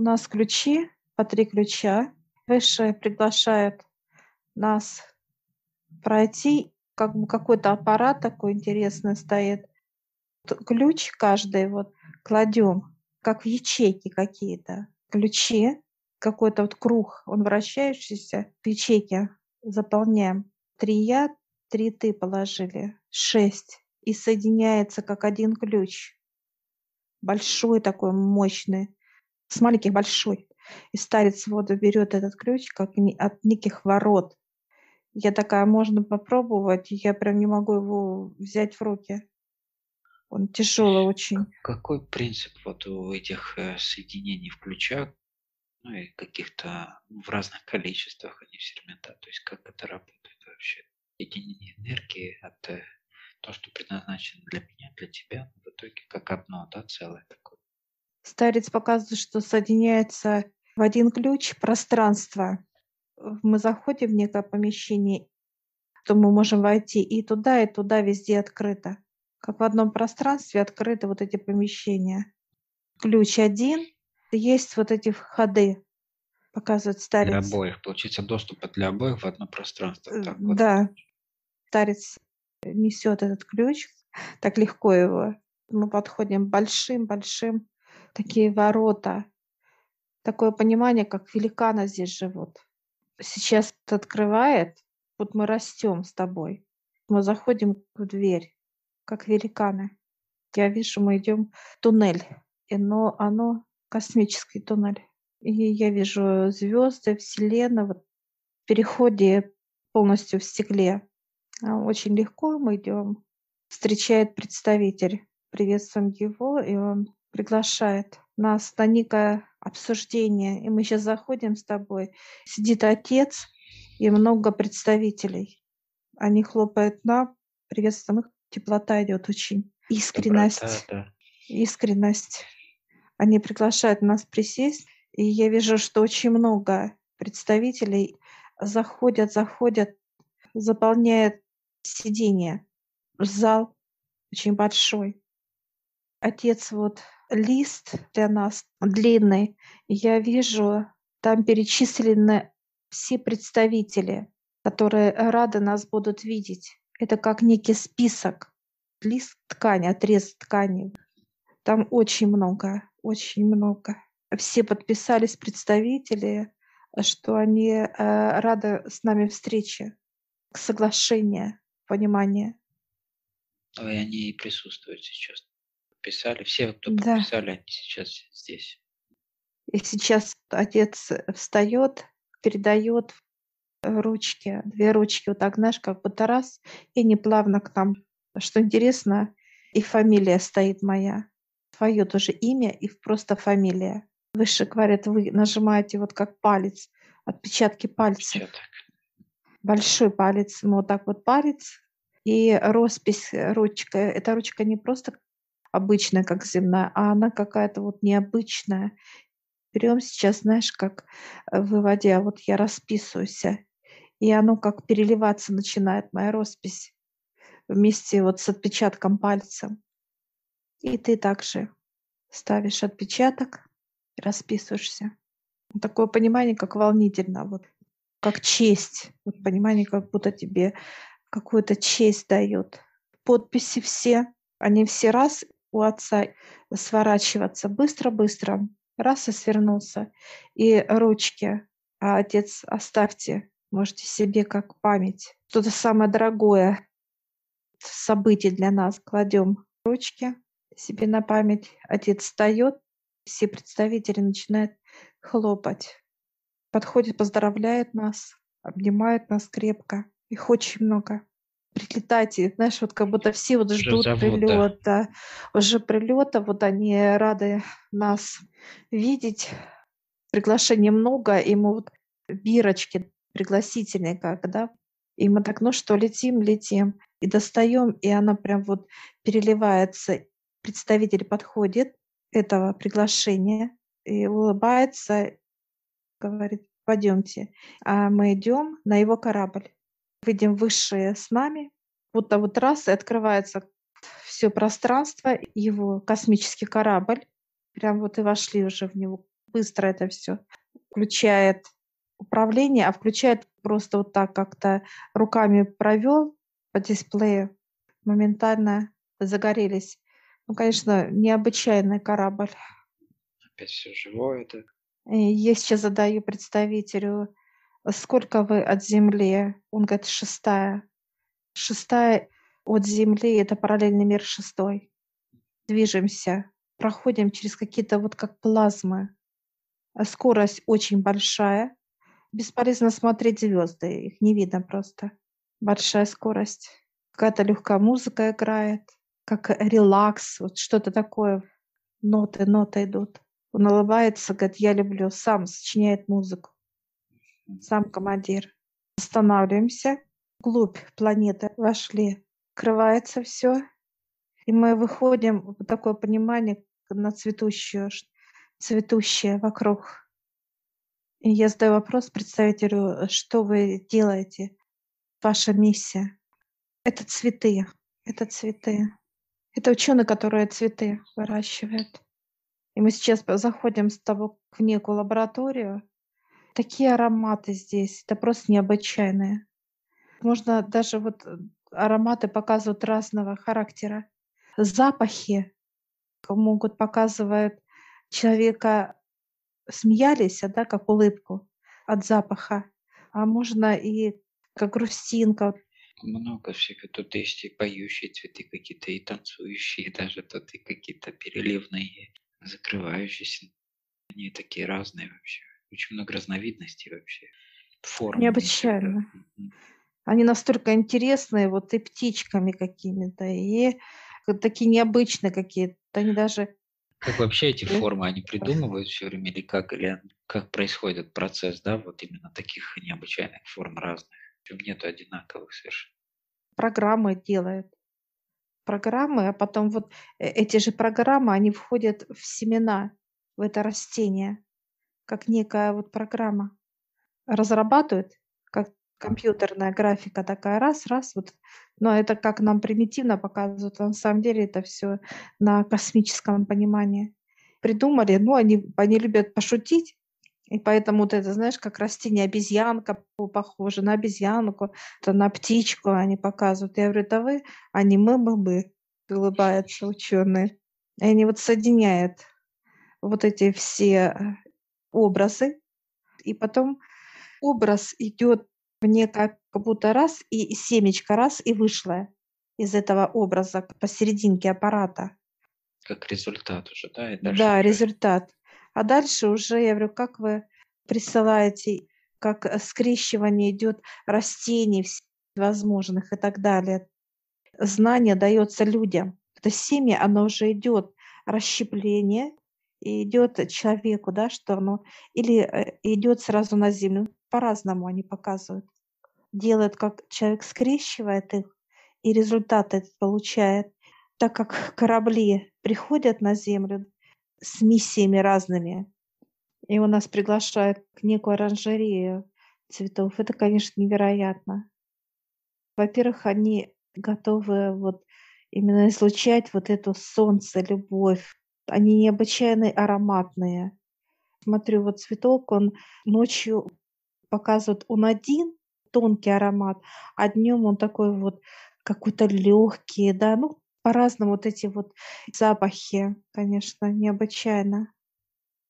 У нас ключи, по три ключа. Выше приглашает нас пройти, как бы какой-то аппарат такой интересный стоит. Ключ каждый вот кладем, как в ячейки какие-то. Ключи, какой-то вот круг, он вращающийся, в ячейке заполняем. Три я, три ты положили, шесть. И соединяется как один ключ. Большой такой, мощный. С маленьких большой. И старец воду берет этот ключ, как от неких ворот. Я такая, можно попробовать, я прям не могу его взять в руки. Он тяжелый очень. Какой принцип вот у этих э, соединений в ключах, ну и каких-то в разных количествах они все время, да, то есть как это работает вообще? Соединение энергии от то, что предназначено для меня, для тебя, в итоге как одно, да, целое такое. Старец показывает, что соединяется в один ключ пространство. Мы заходим в некое помещение, то мы можем войти и туда, и туда, везде открыто как в одном пространстве открыты вот эти помещения. Ключ один, есть вот эти входы, показывает старец. Для обоих, получается доступа для обоих в одно пространство. Э, так вот. Да, старец несет этот ключ, так легко его. Мы подходим большим-большим, такие ворота, такое понимание, как великаны здесь живут. Сейчас открывает, вот мы растем с тобой, мы заходим в дверь, как великаны. Я вижу, мы идем в туннель, но оно космический туннель. И я вижу звезды, Вселенную, вот в переходе полностью в стекле. А, очень легко мы идем. Встречает представитель. Приветствуем его, и он приглашает нас на некое обсуждение. И мы сейчас заходим с тобой. Сидит отец и много представителей. Они хлопают нам, приветствуем их теплота идет очень, искренность, Доброта, да. искренность. Они приглашают нас присесть, и я вижу, что очень много представителей заходят, заходят, заполняет сиденье. Зал очень большой. Отец вот лист для нас длинный. Я вижу, там перечислены все представители, которые рады нас будут видеть. Это как некий список, лист ткани, отрез ткани. Там очень много, очень много. Все подписались представители, что они э, рады с нами встрече, соглашения, понимания. Ну, и они и присутствуют сейчас. Подписали, все, кто да. подписали, они сейчас здесь. И сейчас отец встает, передает ручки, две ручки вот так, знаешь, как будто раз, и не плавно к нам. Что интересно, и фамилия стоит моя. Твое тоже имя и просто фамилия. Выше говорят, вы нажимаете вот как палец, отпечатки пальцев. Отпечаток. Большой палец, ну вот так вот палец. И роспись ручка. Эта ручка не просто обычная, как земная, а она какая-то вот необычная. Берем сейчас, знаешь, как выводя, вот я расписываюсь, и оно как переливаться начинает, моя роспись, вместе вот с отпечатком пальца. И ты также ставишь отпечаток, расписываешься. Такое понимание, как волнительно, вот как честь. Вот понимание, как будто тебе какую-то честь дает. Подписи все, они все раз у отца сворачиваться быстро-быстро, раз и свернулся. И ручки, а отец оставьте можете себе как память. Что-то самое дорогое событие для нас кладем ручки себе на память. Отец встает, все представители начинают хлопать. Подходит, поздравляет нас, обнимает нас крепко. Их очень много. Прилетайте, знаешь, вот как будто все вот ждут зовут, прилета, да. уже прилета, вот они рады нас видеть. Приглашений много, и мы вот бирочки пригласительный как, да. И мы так, ну что, летим, летим. И достаем, и она прям вот переливается. Представитель подходит этого приглашения и улыбается, говорит, пойдемте. А мы идем на его корабль. Выйдем выше с нами, будто вот раз и открывается все пространство, его космический корабль. Прям вот и вошли уже в него. быстро это все включает управление, а включает просто вот так как-то руками провел по дисплею, моментально загорелись. Ну, конечно, необычайный корабль. Опять все живое, да? Я сейчас задаю представителю, сколько вы от Земли? Он говорит, шестая. Шестая от Земли– это параллельный мир шестой. Движемся, проходим через какие-то вот как плазмы. А скорость очень большая. Бесполезно смотреть звезды, их не видно просто. Большая скорость. Какая-то легкая музыка играет, как релакс, вот что-то такое. Ноты, ноты идут. Он улыбается, говорит, я люблю, сам сочиняет музыку. Сам командир. Останавливаемся. Глубь планеты вошли. Открывается все. И мы выходим в такое понимание на цветущую, цветущее вокруг. И я задаю вопрос представителю, что вы делаете, ваша миссия. Это цветы, это цветы. Это ученые, которые цветы выращивают. И мы сейчас заходим с тобой в некую лабораторию. Такие ароматы здесь, это просто необычайные. Можно даже вот э, ароматы показывают разного характера. Запахи могут показывать человека смеялись, да, как улыбку от запаха, а можно и как грустинка. Много всего. Тут есть и поющие цветы какие-то, и танцующие даже, тут и какие-то переливные, закрывающиеся. Они такие разные вообще. Очень много разновидностей вообще. Форм. Необычайно. Они настолько интересные, вот и птичками какими-то, и такие необычные какие-то. Они даже как вообще эти формы, они придумывают все время или как, или как происходит процесс, да, вот именно таких необычайных форм разных? Причем нету одинаковых совершенно. Программы делают. Программы, а потом вот э, эти же программы, они входят в семена, в это растение, как некая вот программа. Разрабатывают, как компьютерная графика такая, раз, раз, вот. Но это как нам примитивно показывают, а на самом деле это все на космическом понимании. Придумали, ну, они, они любят пошутить, и поэтому вот это, знаешь, как растение обезьянка похоже на обезьянку, то на птичку они показывают. Я говорю, это вы? Они мы, мы, мы. Улыбаются ученые. И они вот соединяют вот эти все э, образы. И потом образ идет мне как будто раз и семечко раз и вышло из этого образа посерединке аппарата. Как результат уже, да? И да, уже... результат. А дальше уже, я говорю, как вы присылаете, как э, скрещивание идет растений возможных и так далее. Знание дается людям. Это семя, оно уже идет расщепление, идет человеку, да, что оно, или э, идет сразу на землю. По-разному они показывают. Делают, как человек скрещивает их, и результат этот получает. Так как корабли приходят на землю с миссиями разными, и у нас приглашают к некую оранжерею цветов, это, конечно, невероятно. Во-первых, они готовы вот именно излучать вот эту солнце, любовь, они необычайно ароматные. Смотрю, вот цветок, он ночью показывает, он один, тонкий аромат, а днем он такой вот какой-то легкий, да, ну, по-разному вот эти вот запахи, конечно, необычайно.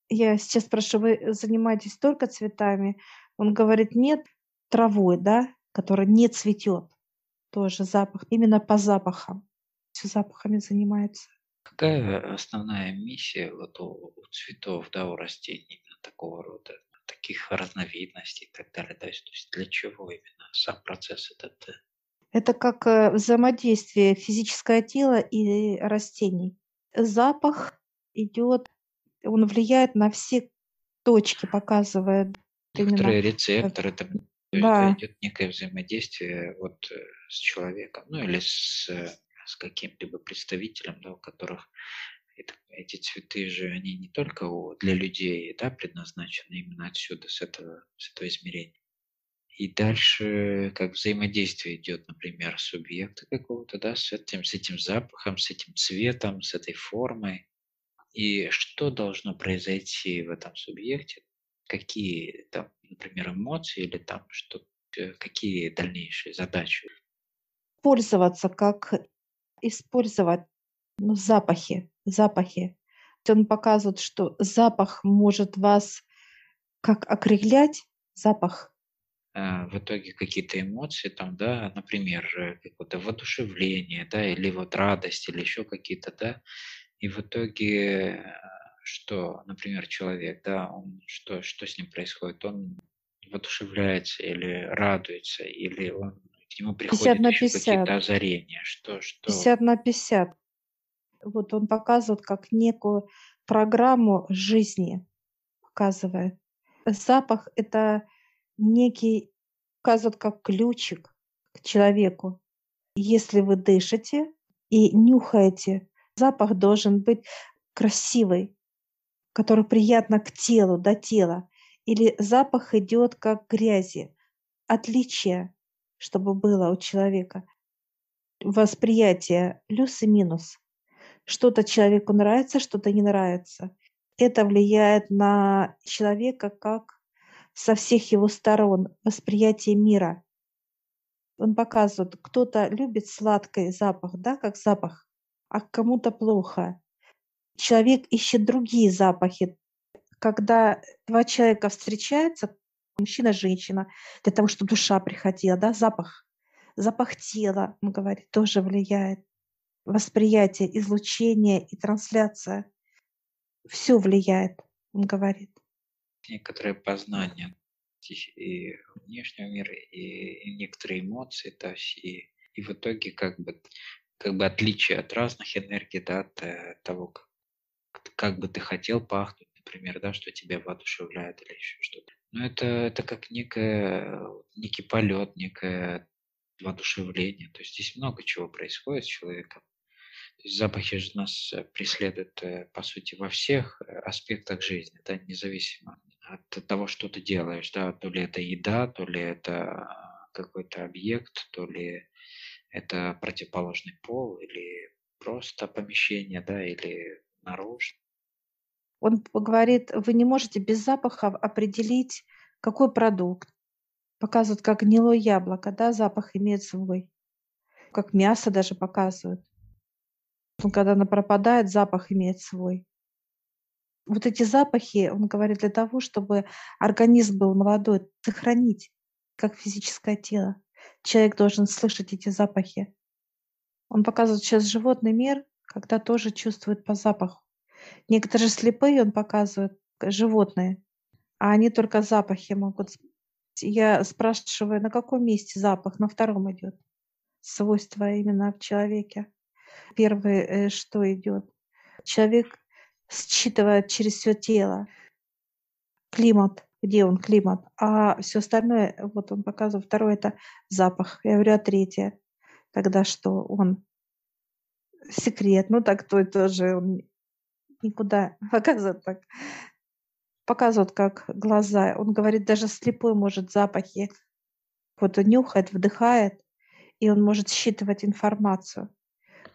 Я сейчас спрашиваю, вы занимаетесь только цветами? Он говорит, нет, травой, да, которая не цветет. Тоже запах, именно по запахам. Все запахами занимается. Какая основная миссия вот у, у цветов, да, у растений такого рода, таких разновидностей и так далее? Да? То есть для чего именно сам процесс этот? Э? Это как э, взаимодействие физическое тело и растений. Запах идет, он влияет на все точки, показывает Некоторые именно, рецепторы, это, да. идет некое взаимодействие вот э, с человеком, ну или с с каким-либо представителем, да, у которых это, эти цветы же, они не только для людей да, предназначены именно отсюда, с этого, с этого измерения. И дальше как взаимодействие идет, например, субъекта какого-то, да, с этим, с этим запахом, с этим цветом, с этой формой. И что должно произойти в этом субъекте? Какие там, например, эмоции или там что, э, какие дальнейшие задачи? Пользоваться, как использовать ну, запахи, запахи. Он показывает, что запах может вас как окрылять, запах. А, в итоге какие-то эмоции там, да, например, э, какое-то воодушевление, да, или вот радость, или еще какие-то, да, и в итоге что, например, человек, да, он, что, что с ним происходит? Он воодушевляется или радуется, или он, к нему 50 приходят на еще какие-то 50. озарения, что, что, 50 на 50. Вот он показывает как некую программу жизни, показывает. Запах – это некий, показывает как ключик к человеку. Если вы дышите и нюхаете, запах должен быть красивый, который приятно к телу, до тела. Или запах идет как грязи. Отличие, чтобы было у человека. Восприятие плюс и минус. Что-то человеку нравится, что-то не нравится. Это влияет на человека как со всех его сторон, восприятие мира. Он показывает, кто-то любит сладкий запах, да, как запах, а кому-то плохо. Человек ищет другие запахи. Когда два человека встречаются, мужчина, женщина, для того, чтобы душа приходила, да, запах, запах тела, он говорит, тоже влияет восприятие, излучение и трансляция. Все влияет, он говорит. некоторые познания и внешнего мира, и, некоторые эмоции, то есть и, и в итоге как бы, как бы отличие от разных энергий, да, от э, того, как, как бы ты хотел пахнуть, например, да, что тебя воодушевляет или еще что-то. Но это, это как некое, некий полет, некое воодушевление. То есть здесь много чего происходит с человеком. Запахи же нас э, преследуют, э, по сути, во всех э, аспектах жизни, да, независимо от того, что ты делаешь, да, то ли это еда, то ли это какой-то объект, то ли это противоположный пол, или просто помещение, да, или наружу. Он говорит, вы не можете без запаха определить, какой продукт. Показывают, как гнилое яблоко, да, запах имеет свой. Как мясо даже показывают когда она пропадает, запах имеет свой. Вот эти запахи, он говорит, для того, чтобы организм был молодой, сохранить, как физическое тело. Человек должен слышать эти запахи. Он показывает сейчас животный мир, когда тоже чувствует по запаху. Некоторые слепые он показывает, животные, а они только запахи могут. Я спрашиваю, на каком месте запах? На втором идет. Свойства именно в человеке. Первое, э, что идет? Человек считывает через все тело климат, где он климат, а все остальное, вот он показывает, второе это запах. Я говорю, а третье, тогда что он секрет, ну так то тоже он никуда показывает так. Показывают, как глаза. Он говорит, даже слепой может запахи. Вот он нюхает, вдыхает, и он может считывать информацию.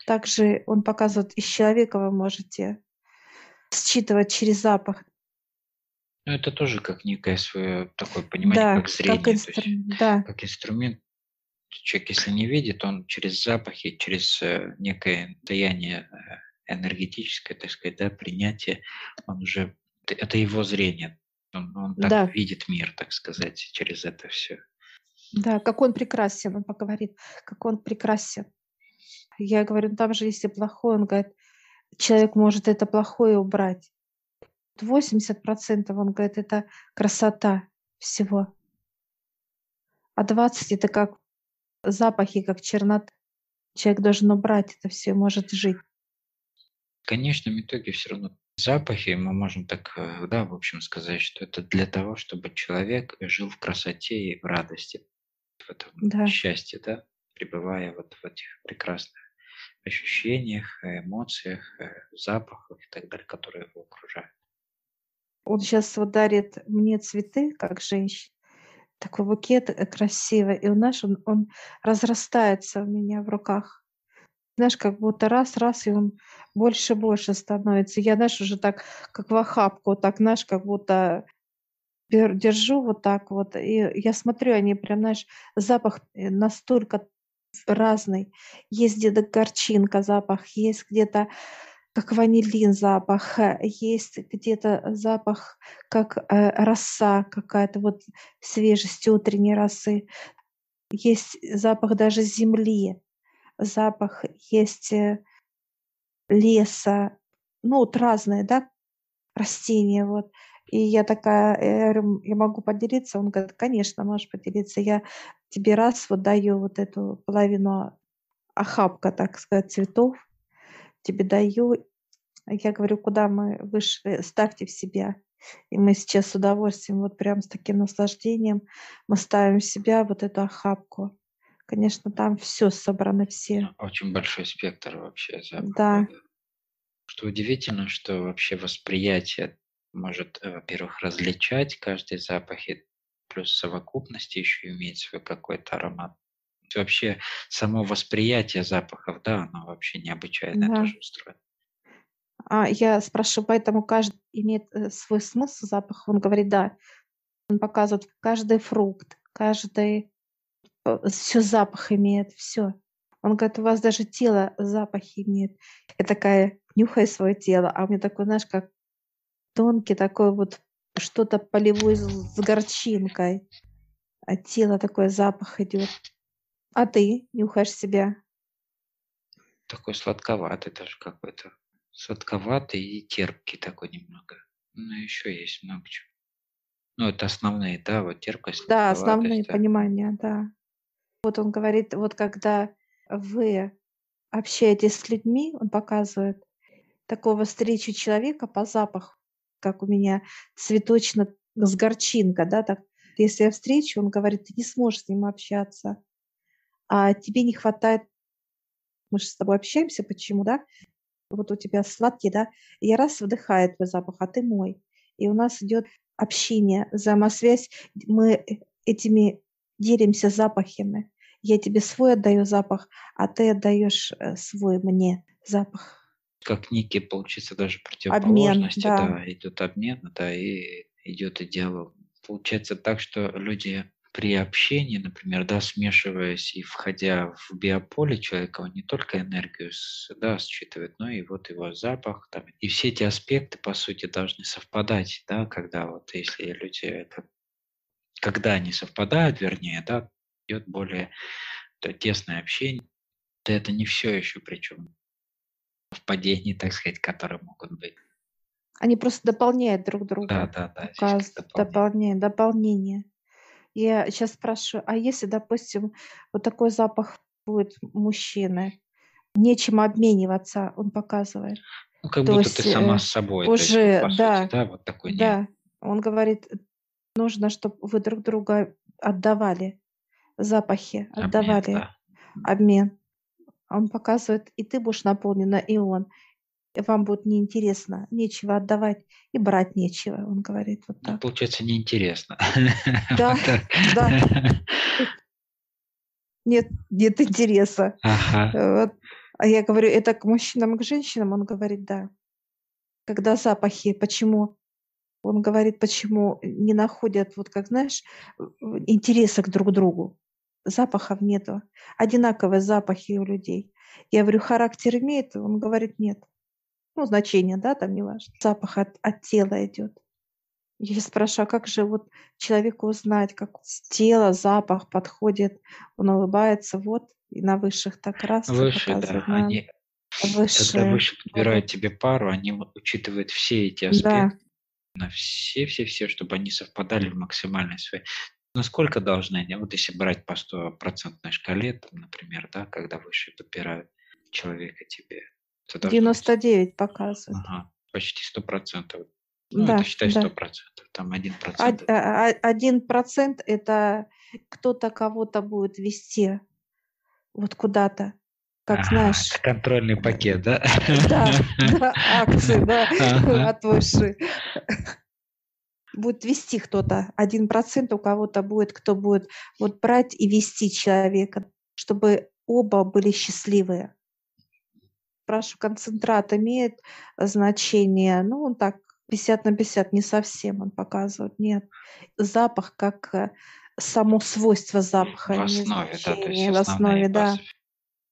Также он показывает, из человека вы можете считывать через запах. Ну, это тоже как некое свое такое понимание, Да, как зрение, как то есть. Да, как инструмент. Человек, если не видит, он через запахи, через э, некое даяние э, энергетическое, так сказать, да, принятие, он уже, это его зрение. Он, он так да, видит мир, так сказать, через это все. да, как он прекрасен, он поговорит, как он прекрасен. Я говорю, ну там же если плохое, он говорит, человек может это плохое убрать. 80% он говорит, это красота всего. А 20 это как запахи, как чернота. Человек должен убрать это все, может жить. В конечном итоге все равно запахи, мы можем так, э, да, в общем сказать, что это для того, чтобы человек жил в красоте и в радости, в этом Да. счастье, да, пребывая вот в этих прекрасных ощущениях, э, эмоциях, э, запахах и так далее, которые его окружают. Он сейчас вот дарит мне цветы, как женщине. Такой букет красивый. И у нас он, он разрастается у меня в руках. Знаешь, как будто раз-раз, и он больше-больше становится. Я, знаешь, уже так, как в охапку, так, знаешь, как будто держу вот так вот, и я смотрю, они прям, знаешь, запах э, настолько разный. Есть где-то горчинка запах, есть где-то как ванилин запах, э, есть где-то запах, как э, роса какая-то, вот свежесть утренней росы. Есть запах даже земли, запах есть э, леса, ну вот разные, да, растения вот. И я такая, я, говорю, я могу поделиться? Он говорит, конечно, можешь поделиться. Я тебе раз вот даю вот эту половину охапка, так сказать, цветов, тебе даю. Я говорю, куда мы вышли, ставьте в себя. И мы сейчас с удовольствием, вот прям с таким наслаждением, мы ставим в себя вот эту охапку. Конечно, там все собрано, все. Очень большой спектр вообще запаха. Да. Что удивительно, что вообще восприятие может, э, во-первых, различать каждый запах, и плюс совокупности еще иметь свой какой-то аромат. Вообще само восприятие запахов, да, оно вообще необычайно Да. тоже устроено. А я спрашиваю, поэтому каждый имеет э, свой смысл запах? Он говорит, да. Он показывает каждый фрукт, каждый все запах имеет, все. Он говорит, у вас даже тело запахи имеет. Я такая нюхаю свое тело, а у меня такой, знаешь, как тонкий такой вот что-то полевой с, с горчинкой. А тело такой запах идет. А ты нюхаешь себя? Такой сладковатый даже какой-то. Сладковатый и терпкий такой немного. Ну, еще есть много чего. Ну, это основные, да, вот терпкость, Да, основные да. понимания, да. Вот он говорит, вот когда вы общаетесь с людьми, он показывает такого встречу человека по запаху, как у меня цветочно с горчинка, да, так. Если я встречу, он говорит, ты не сможешь с ним общаться, а тебе не хватает, мы же с тобой общаемся, почему, да? Вот у тебя сладкий, да, и я раз вдыхаю твой запах, а ты мой. И у нас идет общение, взаимосвязь, мы этими делимся запахами. Я тебе свой отдаю запах, а ты отдаешь э, свой мне запах. Как некие, получается, даже противоположности, Обмен, да. да, идет обмен, да, и идет и диалог. Получается так, что люди при общении, например, да, смешиваясь и входя в биополе человека, он не только энергию да, считывает, но и вот его запах. Там, и все эти аспекты, по сути, должны совпадать, да, когда вот если люди, когда они совпадают, вернее, да, идет более то, тесное общение. Да это не все еще, причем впадений, так сказать, которые могут быть. Они просто дополняют друг друга. Да, да, да. Указывают, дополнение. дополнение. Я сейчас спрашиваю, а если, допустим, вот такой запах будет мужчины, нечем обмениваться, он показывает. Ну, как То будто есть, ты сама э, с собой. Уже, есть, да, сути, да, вот такой да. Нет. Он говорит, нужно, чтобы вы друг друга отдавали запахи, Обмен, отдавали да. обмен. Он показывает, и ты будешь наполнена, и он вам будет неинтересно, нечего отдавать и брать нечего, он говорит вот Ну, так. получается, неинтересно. Да, да. Нет, нет интереса. Ага. Вот. А я говорю, это к мужчинам и к женщинам? Он говорит, да. Когда запахи, почему? Он говорит, почему не находят, вот как знаешь, интереса к друг другу. Запахов нету. Одинаковые запахи у людей. Я говорю, характер имеет? Он говорит, нет ну, значение, да, там не важно, запах от, от тела идет. Я спрашиваю, а как же вот человеку узнать, как тело, запах подходит, он улыбается, вот, и на высших так раз. Выше, да, на они, выше, когда выше подбирают тебе пару, они учитывают все эти аспекты, да. на все-все-все, чтобы они совпадали в максимальной своей. Насколько должны они, вот если брать по 100% шкале, там, например, да, когда выше подбирают человека тебе, 99 показывает. Ага, почти сто процентов. Ну, да, это считай да. сто процентов, там один процент. А, один процент – это кто-то кого-то будет вести вот куда-то, как ага, знаешь. Контрольный пакет, да? Да, да акции, да, от высшей. Будет вести кто-то. Один процент у кого-то будет, кто будет вот брать и вести человека, чтобы оба были счастливые. спрашиваю, концентрат имеет значение? Ну, он так 50 на 50 не совсем он показывает, нет. Запах как э, само свойство запаха В основе, да, то есть. В основе, да. базовые,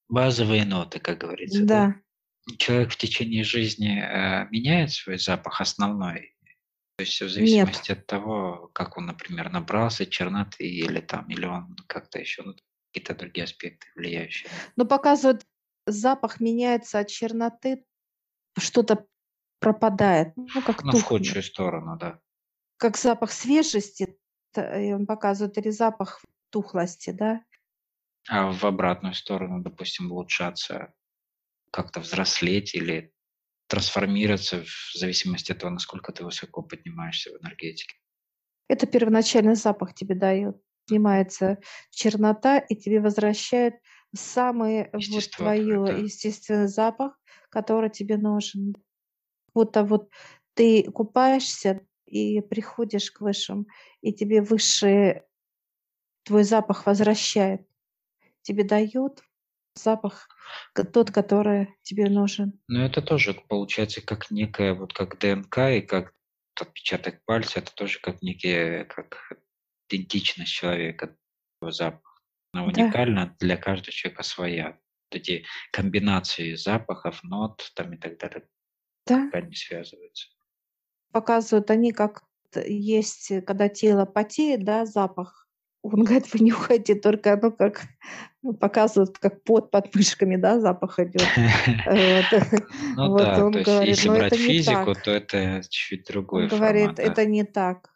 базовые ноты, как говорится, да? Да. Человек в течение жизни э, меняет свой запах основной, то есть в Нет. зависимости от того, как он, например, набрался черноты или там, или он как-то еще, ну, какие-то другие аспекты влияющие. Но показывает, запах меняется от черноты, что-то пропадает, ну, как Ну, в тухнет. худшую сторону, да. Как запах свежести, он показывает, или запах тухлости, да? А в обратную сторону, допустим, улучшаться, как-то взрослеть или трансформироваться в зависимости от того, насколько ты высоко поднимаешься в энергетике. Это первоначальный запах тебе дает. Снимается чернота и тебе возвращает самый вот твое, да. естественный запах, который тебе нужен. Вот, а вот ты купаешься и приходишь к высшим, и тебе высший твой запах возвращает. Тебе дают запах тот, который тебе нужен. Но это тоже получается как некая, вот как ДНК и как отпечаток пальца, это тоже как некие, как идентичность человека, запах. Она Да, уникальна для каждого человека своя. Вот эти комбинации запахов, нот там и так далее, да. как они связываются. Показывают они, как есть, когда тело потеет, да, запах. Он говорит, вы нюхаете только, ну, как ну, показывают, как под под мышками, да, запах идет. Ну да, он то есть говорит, если но брать физику, то это чуть Он другой говорит, формат, да. это не так.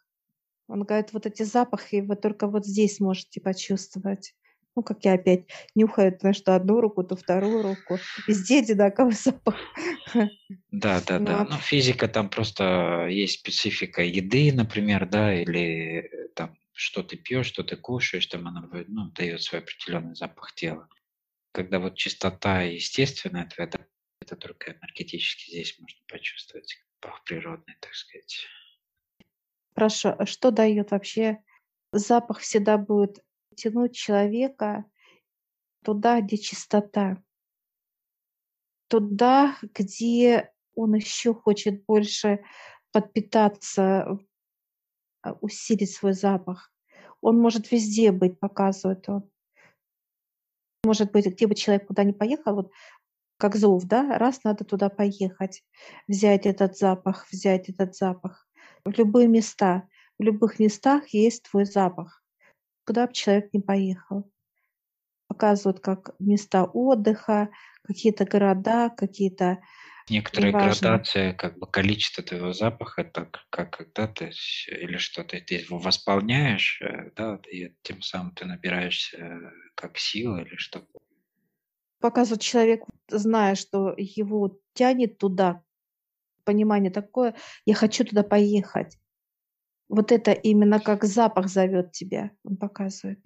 Он говорит, вот эти запахи вы только вот здесь можете почувствовать. Ну, как я опять нюхаю, то что одну руку, то вторую руку. Везде одинаковый запах. Да, да, да. Вот. Ну, физика там просто есть специфика еды, например, да, или э, там что ты пьешь, что ты кушаешь, там она ну, дает свой определенный запах тела. Когда вот чистота естественная, то это, это только энергетически здесь можно почувствовать, запах природный, так сказать. Хорошо, а что дает вообще? Запах всегда будет тянуть человека туда, где чистота. Туда, где он еще хочет больше подпитаться, усилить свой запах. Он может везде быть, показывает он. Может быть, где бы человек куда ни поехал, вот как зов, да, раз надо туда поехать, взять этот запах, взять этот запах. В любые места, в любых местах есть твой запах. Куда бы человек не поехал. Показывают как места отдыха, какие-то города, какие-то Некоторая неважно. градация, как бы количество твоего запаха, это к- как когда ты или что-то ты его восполняешь, э, да, и тем самым ты набираешься э, как сила или что. Показывают человек, зная, что его тянет туда, понимание такое, я хочу туда поехать. Вот это именно как запах зовет тебя, он показывает.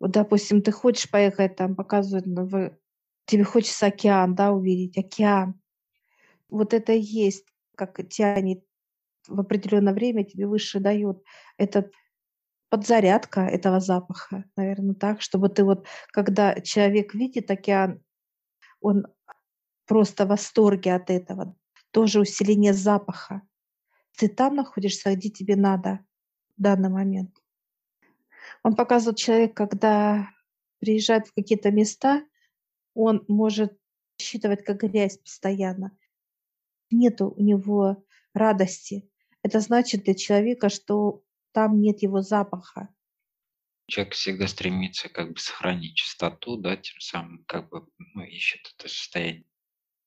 Вот, допустим, ты хочешь поехать там, показывают, ну, вы- тебе хочется океан, да, увидеть, океан. Вот это и есть, как тянет в определенное время тебе выше дает этот подзарядка этого запаха, наверное, так, чтобы ты вот, когда человек видит океан, он просто в восторге от этого. Тоже усиление запаха. Ты там находишься, где тебе надо в данный момент. Он показывает человек, когда приезжает в какие-то места, он может считывать как грязь постоянно. Нету у него радости. Это значит для человека, что там нет его запаха. Человек всегда стремится как бы сохранить чистоту, да, тем самым как бы ну, ищет это состояние,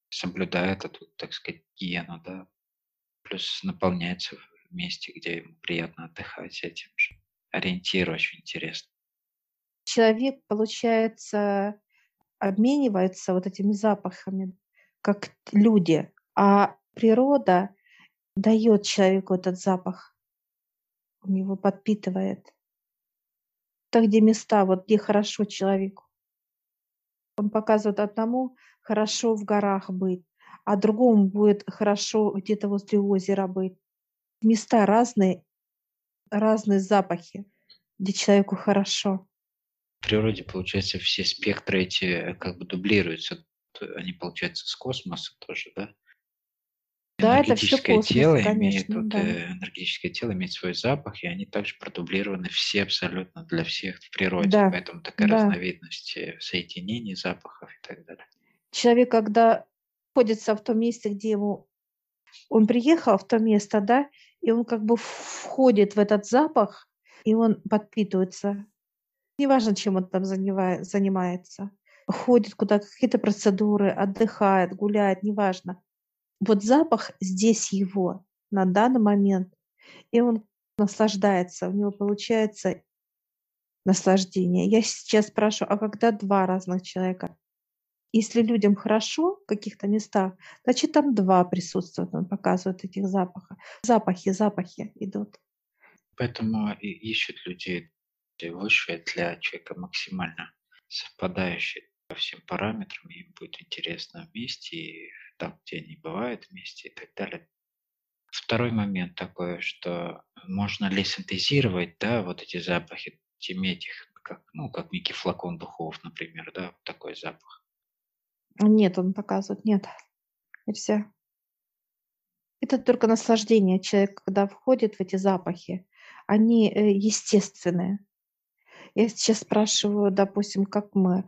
соблюдает эту, так сказать, гигиену, да, плюс наполняется в месте, где ему приятно отдыхать этим же. Ориентир очень интересный. Человек, получается, обменивается вот этими запахами, как люди, а природа дает человеку этот запах, у него подпитывает. Так, где места, вот где хорошо человеку. Он показывает одному хорошо в горах быть, а другому будет хорошо где-то возле озера быть. Места разные, разные запахи, где человеку хорошо. В природе, получается, все спектры эти э, как бы дублируются. они, получается, с космоса тоже, да? Да, это все космос, тело имеет, конечно, вот, да. э, энергетическое тело имеет свой запах, и они также продублированы все абсолютно для всех в природе. Да, Поэтому такая да. разновидность э, соединений запахов и так далее. Человек, когда находится в том месте, где ему он приехал в то место, да, и он как бы входит в этот запах, и он подпитывается. Неважно, чем он там занимает, занимается. Ходит куда какие-то процедуры, отдыхает, гуляет, неважно. Вот запах здесь его на данный момент, и он наслаждается, у него получается наслаждение. Я сейчас спрашиваю, а когда два разных человека? Если людям хорошо в каких-то местах, значит, там два присутствуют, он показывает этих запахов. Запахи, запахи идут. Поэтому и ищут людей высшие для человека максимально совпадающие по всем параметрам, им будет интересно вместе, и там, где они бывают вместе и так далее. Второй момент такой, что можно ли синтезировать, да, вот эти запахи, иметь их, как, ну, как некий флакон духов, например, да, вот такой запах. Нет, он показывает, нет, нельзя. Это только наслаждение человека, когда входит в эти запахи. Они э, естественные. Я сейчас спрашиваю, допустим, как мы.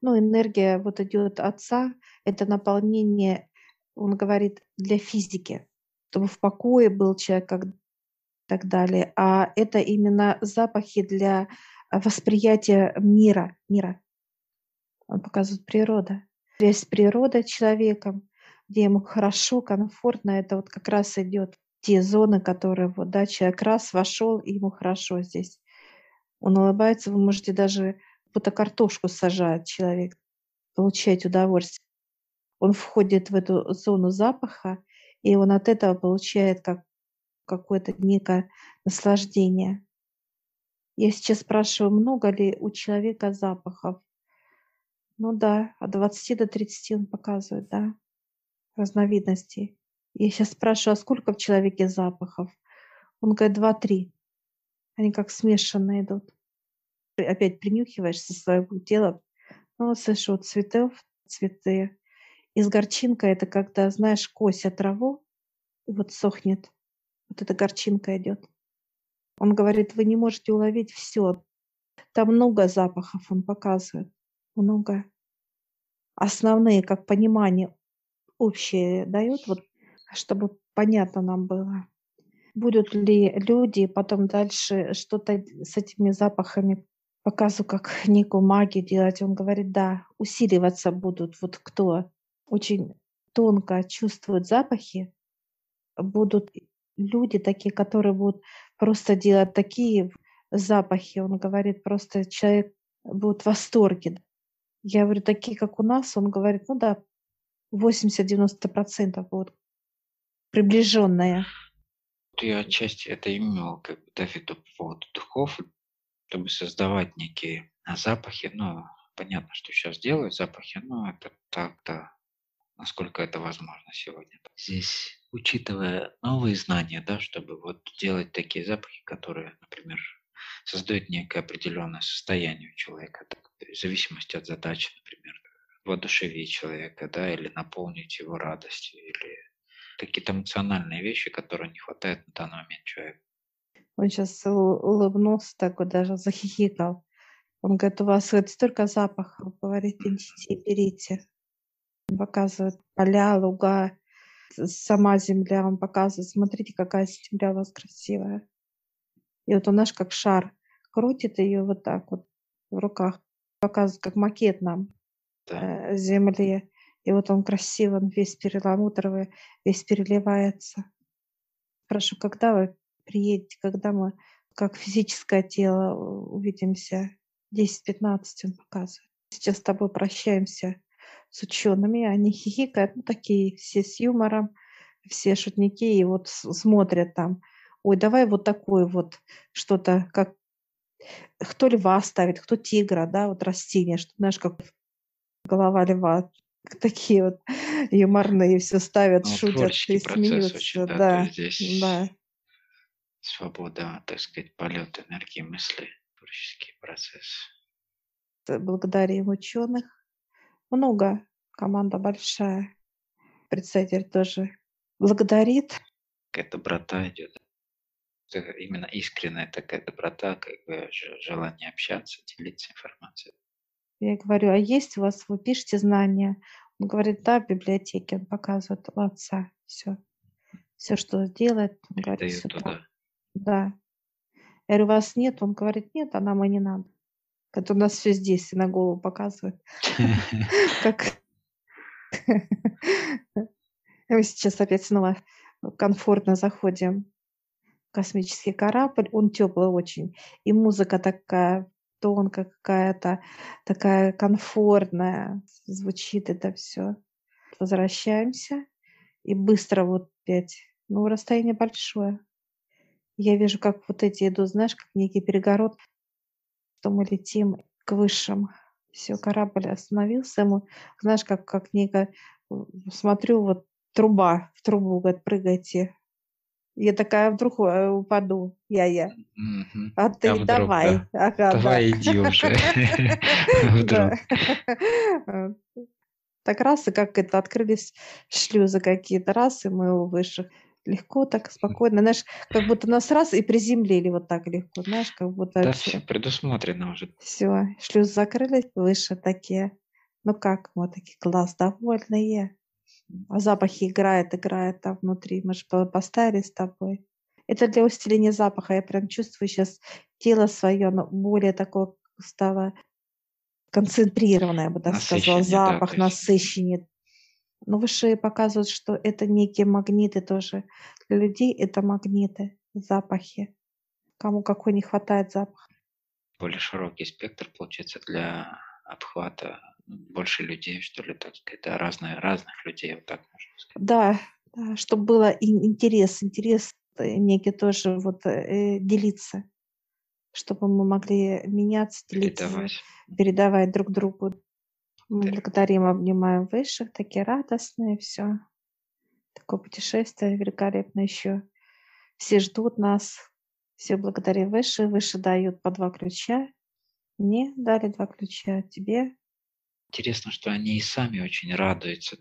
Ну, энергия вот идет отца, это наполнение, он говорит, для физики, чтобы в покое был человек, как так далее. А это именно запахи для восприятия мира, мира. Он показывает природа. Связь с природой человеком, где ему хорошо, комфортно, это вот как раз идет те зоны, которые вот, да, человек раз вошел, ему хорошо здесь. Он улыбается, вы можете даже будто картошку сажает человек, получать удовольствие. Он входит в эту зону запаха, и он от этого получает как какое-то некое наслаждение. Я сейчас спрашиваю, много ли у человека запахов? Ну да, от 20 до 30 он показывает, да, разновидностей. Я сейчас спрашиваю, а сколько в человеке запахов? Он говорит, два-три. Они как смешанные идут. Опять принюхиваешься своего тела. Ну, вот слышу, вот цветов, цветы. Из горчинка это когда, знаешь, косят траву, и вот сохнет. Вот эта горчинка идет. Он говорит, вы не можете уловить все. Там много запахов, он показывает. Много. Основные, как понимание общее дает, вот, чтобы понятно нам было. Будут ли люди потом дальше что-то с этими запахами показываю, как некую магию делать. Он говорит, да, усиливаться будут. Вот кто очень тонко чувствует запахи, будут люди такие, которые будут просто делать такие запахи. Он говорит, просто человек будет в восторге. Я говорю, такие, как у нас, он говорит, ну да, 80-90% будут приближенные. Я отчасти это имел, как бы, да, в поводу духов, чтобы создавать некие а, запахи. Ну, понятно, что сейчас делают запахи, но это так-то, насколько это возможно сегодня. Здесь, учитывая новые знания, да, чтобы вот делать такие запахи, которые, например, создают некое определенное состояние у человека, так, в зависимости от задачи, например, воодушевить человека, да, или наполнить его радостью, или какие-то эмоциональные вещи, которые не хватает на данный момент человеку. Он сейчас улыбнулся, так вот даже захихикал. Он говорит, у вас вот столько запахов, говорит, идите, берите. Он показывает поля, луга, сама земля, он показывает, смотрите, какая земля у вас красивая. И вот он наш как шар крутит ее вот так вот в руках, показывает, как макет нам Да. э, земли. И вот он красивый, он весь перламутровый, весь переливается. Прошу, когда вы приедете, когда мы как физическое тело увидимся? 10-15 он показывает. Сейчас с тобой прощаемся с учеными, они хихикают, ну такие все с юмором, все шутники, и вот смотрят там, ой, давай вот такое вот что-то, как кто льва ставит, кто тигра, да, вот растение, что, знаешь, как голова льва, такие вот юморные все ставят, Ну, шутят и смеются, очень, да, да, здесь да. свобода, так сказать, полет энергии мысли, творческий процесс. Благодарим ученых. Много Команда большая. Представитель тоже благодарит. Какая доброта идет. Это именно искренняя такая доброта, как бы желание общаться, делиться информацией. Я говорю, а есть у вас, вы пишете знания? Он говорит, да, в библиотеке. Он показывает у отца все. Все, что делает, он говорит, все туда. Да. Я говорю, у вас нет? Он говорит, нет, а нам и не надо. Это у нас все здесь, и на голову показывает. Как мы сейчас опять снова комфортно заходим в космический корабль. Он теплый очень. И музыка такая тонкая какая-то, такая комфортная. Звучит это все. Возвращаемся. И быстро вот опять. Ну, расстояние большое. Я вижу, как вот эти идут, знаешь, как некий перегород, что мы летим к высшим. Все, корабль остановился, ему, знаешь, как, как некая, смотрю, вот труба, в трубу, говорит, прыгайте. Я такая, вдруг э, упаду, я-я. Мгм. А ты А вдруг, давай. да? Ага, да. Давай иди уже. Вдруг. Да. Так раз, и как это, открылись шлюзы какие-то, раз, и мы высших. Легко, так спокойно, знаешь, как будто нас раз и приземлили вот так легко, знаешь, как будто Да, все предусмотрено уже. Все, шлюз закрылись, выше такие. Ну как, мы такие класс, довольные. А запахи играет, играет там внутри. Мы же по- поставили с тобой. Это для усиления запаха. Я прям чувствую сейчас тело свое, оно более такое стало концентрированное, я бы так сказала. Насыщеннее, да, Запах есть. насыщеннее. Но выше показывают, что это некие магниты тоже. Для людей это магниты, запахи. Кому какой не хватает запах. Более широкий спектр, получается, для обхвата больше людей, что ли, так сказать, да, разные, разных людей, вот так можно сказать. Да, да чтобы было интерес, интерес э, некий тоже вот э, делиться, чтобы мы могли меняться, делиться, Передавать. передавать друг другу. Мы Да. благодарим, обнимаем высших, такие радостные, все. Такое путешествие великолепно еще. Все ждут нас, все благодарим выше, выше дают по два ключа. Мне дали два ключа, тебе. Интересно, что они и сами очень радуются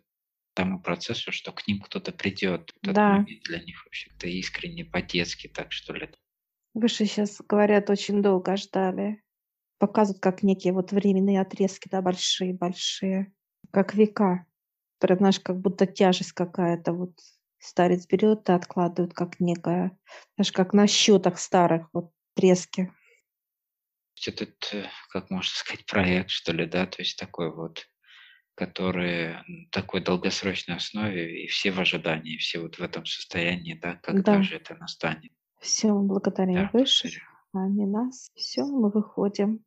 тому процессу, что к ним кто-то придет. Этот Да. момент для них вообще-то искренне, по-детски, так что ли. Выше сейчас говорят, очень долго ждали. Показывают как некие вот временные отрезки, да, большие-большие, как века. Прям, знаешь, как будто тяжесть какая-то вот старец берет и откладывает как некая, знаешь, как на счетах старых вот трески. Этот, э, как можно сказать, проект, что ли, да, то есть такой вот, который на такой долгосрочной основе, и все в ожидании, все вот в этом состоянии, да, когда Да. же это настанет. Все, мы благодарим Да, благодарю. а не нас. Все, мы выходим.